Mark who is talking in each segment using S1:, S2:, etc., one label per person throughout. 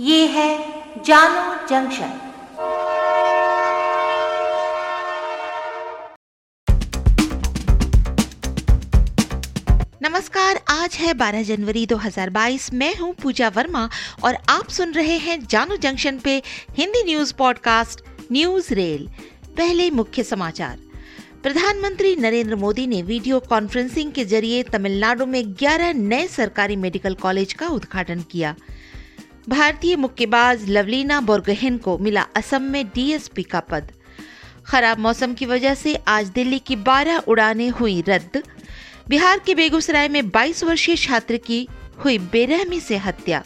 S1: ये है जानो जंक्शन।
S2: नमस्कार, आज है 12 जनवरी 2022 मैं हूँ पूजा वर्मा और आप सुन रहे हैं जानो जंक्शन पे Hindi news podcast, news rail. पहले मुख्य समाचार। प्रधानमंत्री नरेंद्र मोदी ने वीडियो कॉन्फ्रेंसिंग के ज़रिए तमिलनाडु में 11 नए सरकारी मेडिकल कॉलेज का उद्घाटन किया। भारतीय मुक्केबाज लवलीना बोरगोहेन को मिला असम में डीएसपी का पद। खराब मौसम की वजह से आज दिल्ली की 12 उड़ानें हुई रद्द। बिहार के बेगूसराय में 22 वर्षीय छात्र की हुई बेरहमी से हत्या।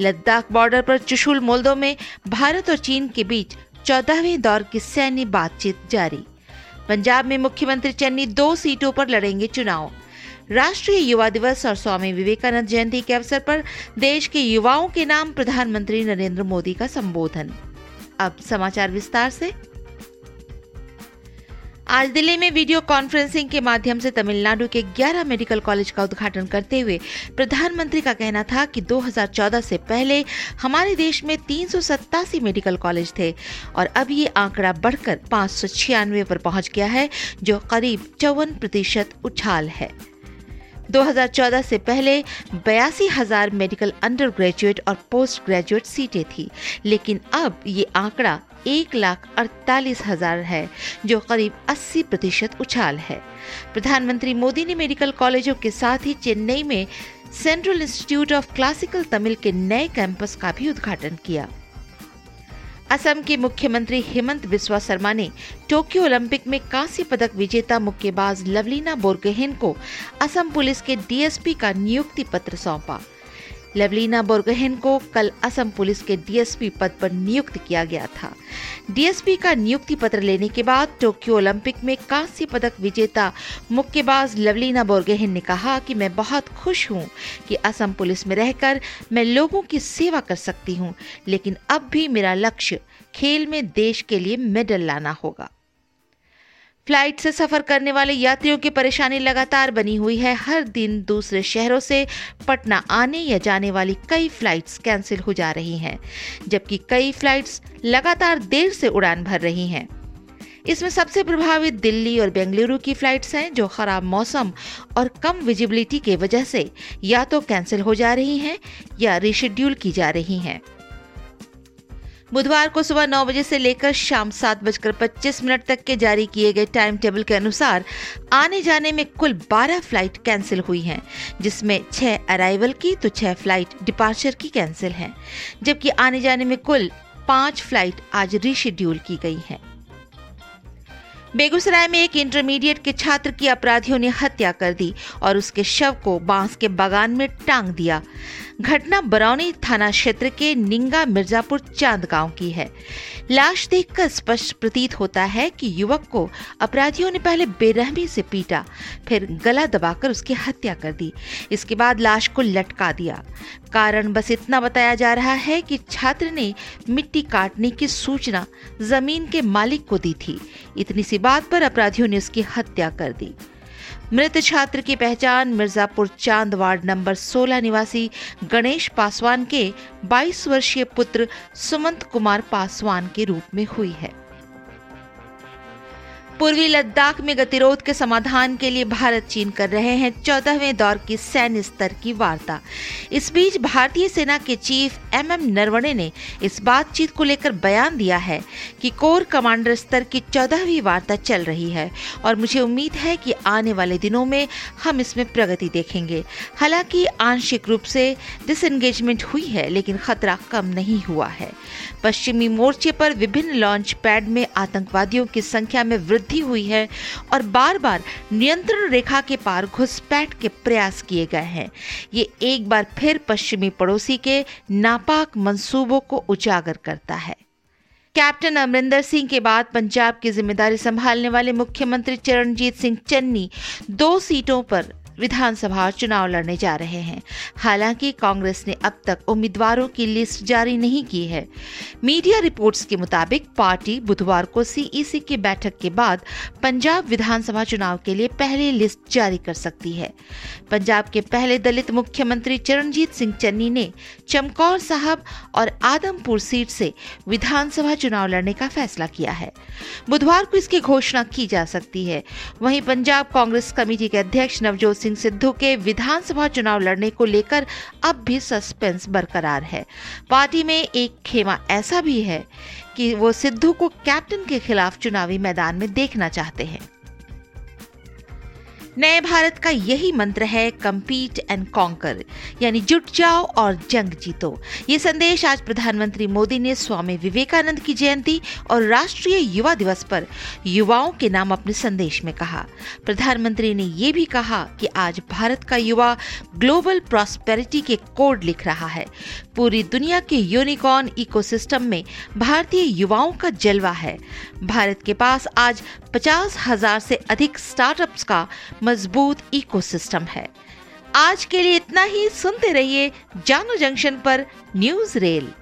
S2: लद्दाख बॉर्डर पर चुशुल मोल्दो में भारत और चीन के बीच चौदहवें दौर की सैन्य बातचीत जारी। पंजाब में मुख्यमंत्री चन्नी दो सीटों पर लड़ेंगे चुनाव। राष्ट्रीय युवा दिवस और स्वामी विवेकानंद जयंती के अवसर पर देश के युवाओं के नाम प्रधानमंत्री नरेंद्र मोदी का संबोधन। अब समाचार विस्तार से। आज दिल्ली में वीडियो कॉन्फ्रेंसिंग के माध्यम से तमिलनाडु के 11 मेडिकल कॉलेज का उद्घाटन करते हुए प्रधानमंत्री का कहना था कि 2014 से पहले हमारे देश में तीन सौ सतासी मेडिकल कॉलेज थे और अब ये आंकड़ा बढ़कर पाँच सौ छियानवे पर पहुँच गया है, जो करीब चौवन प्रतिशत उछाल है। 2014 से पहले बयासी हज़ार मेडिकल अंडर ग्रेजुएट और पोस्ट ग्रेजुएट सीटें थी, लेकिन अब ये आंकड़ा एक लाख अड़तालीस हज़ार है, जो करीब 80 प्रतिशत उछाल है। प्रधानमंत्री मोदी ने मेडिकल कॉलेजों के साथ ही चेन्नई में Central Institute of Classical Tamil के नए कैंपस का भी उद्घाटन किया। असम के मुख्यमंत्री हेमंत बिस्वा शर्मा ने टोक्यो ओलंपिक में कांस्य पदक विजेता मुक्केबाज लवलीना बोरगहेन को असम पुलिस के डीएसपी का नियुक्ति पत्र सौंपा। लवलीना बोरगोहेन को कल असम पुलिस के डीएसपी पद पर नियुक्त किया गया था। डीएसपी का नियुक्ति पत्र लेने के बाद टोक्यो ओलंपिक में कांस्य पदक विजेता मुक्केबाज लवलीना बोरगोहेन ने कहा कि मैं बहुत खुश हूँ कि असम पुलिस में रहकर मैं लोगों की सेवा कर सकती हूँ, लेकिन अब भी मेरा लक्ष्य खेल में देश के लिए मेडल लाना होगा। फ़्लाइट से सफ़र करने वाले यात्रियों की परेशानी लगातार बनी हुई है। हर दिन दूसरे शहरों से पटना आने या जाने वाली कई फ्लाइट्स कैंसिल हो जा रही हैं, जबकि कई फ्लाइट्स लगातार देर से उड़ान भर रही हैं। इसमें सबसे प्रभावित दिल्ली और बेंगलुरु की फ्लाइट्स हैं, जो खराब मौसम और कम विजिबिलिटी की वजह से या तो कैंसिल हो जा रही हैं या रिशेड्यूल की जा रही हैं। बुधवार को सुबह नौ बजे से लेकर शाम सात बजकर पच्चीस मिनट तक के जारी किए गए टाइम टेबल के अनुसार आने जाने में कुल बारह फ़्लाइट कैंसिल हुई हैं, जिसमें छह अराइवल की तो छह फ़्लाइट डिपार्चर की कैंसिल हैं, जबकि आने जाने में कुल पाँच फ़्लाइट आज रीशेड्यूल की गई हैं। बेगूसराय में एक इंटरमीडिएट के छात्र की अपराधियों ने हत्या कर दी और उसके शव को बाँस के बागान में टांग दिया। घटना बरौनी थाना क्षेत्र के निंगा मिर्जापुर चाँद गाँव की है। लाश देखकर स्पष्ट प्रतीत होता है कि युवक को अपराधियों ने पहले बेरहमी से पीटा, फिर गला दबाकर उसकी हत्या कर दी। इसके बाद लाश को लटका दिया। कारण बस इतना बताया जा रहा है कि छात्र ने मिट्टी काटने की सूचना ज़मीन के मालिक को दी थी। इतनी सी बात पर अपराधियों ने उसकी हत्या कर दी। मृत छात्र की पहचान मिर्जापुर चाँद वार्ड नंबर 16 निवासी गणेश पासवान के 22 वर्षीय पुत्र सुमंत कुमार पासवान के रूप में हुई है। पूर्वी लद्दाख में गतिरोध के समाधान के लिए भारत चीन कर रहे हैं। चौदहवें दौर की सैन्य स्तर की वार्ता। इस बीच भारतीय सेना के चीफ एम एम नरवणे ने इस बातचीत को लेकर बयान दिया है कि कोर कमांडर स्तर की चौदहवीं वार्ता चल रही है और मुझे उम्मीद है कि आने वाले दिनों में हम इसमें प्रगति देखेंगे। हालाँकि आंशिक रूप से डिसएंगेजमेंट हुई है, लेकिन खतरा कम नहीं हुआ है। पश्चिमी मोर्चे पर विभिन्न लॉन्च पैड में आतंकवादियों की संख्या में वृद्धि वृद्धि हुई है और बार बार नियंत्रण रेखा के पार घुसपैठ के प्रयास किए गए हैं। ये एक बार फिर पश्चिमी पड़ोसी के नापाक मंसूबों को उजागर करता है। कैप्टन अमरिंदर सिंह के बाद पंजाब की ज़िम्मेदारी संभालने वाले मुख्यमंत्री चरणजीत सिंह चन्नी दो सीटों पर विधानसभा चुनाव लड़ने जा रहे हैं। हालाँकि कांग्रेस ने अब तक उम्मीदवारों की लिस्ट जारी नहीं की है। मीडिया रिपोर्ट्स के मुताबिक पार्टी बुधवार को सीईसी की बैठक के बाद पंजाब विधानसभा चुनाव के लिए पहली लिस्ट जारी कर सकती है। पंजाब के पहले दलित मुख्यमंत्री चरणजीत सिंह चन्नी ने चमकौर साहब और आदमपुर सीट से विधानसभा चुनाव लड़ने का फैसला किया है। बुधवार को इसकी घोषणा की जा सकती है। वहीं पंजाब कांग्रेस कमेटी के अध्यक्ष नवजोत सिंह सिद्धू के विधानसभा चुनाव लड़ने को लेकर अब भी सस्पेंस बरकरार है। पार्टी में एक खेमा ऐसा भी है कि वो सिद्धू को कैप्टन के खिलाफ चुनावी मैदान में देखना चाहते हैं। नए भारत का यही मंत्र है कम्पीट एंड कॉन्कर यानी जुट जाओ और जंग जीतो। ये संदेश आज प्रधानमंत्री मोदी ने स्वामी विवेकानंद की जयंती और राष्ट्रीय युवा दिवस पर युवाओं के नाम अपने संदेश में कहा। प्रधानमंत्री ने ये भी कहा कि आज भारत का युवा ग्लोबल प्रॉस्पेरिटी के कोड लिख रहा है। पूरी दुनिया के यूनिकॉर्न इकोसिस्टम में भारतीय युवाओं का जलवा है। भारत के पास आज पचास हज़ार से अधिक स्टार्टअप्स का मज़बूत इकोसिस्टम है। आज के लिए इतना ही। सुनते रहिए जानो जंक्शन पर न्यूज़ रेल।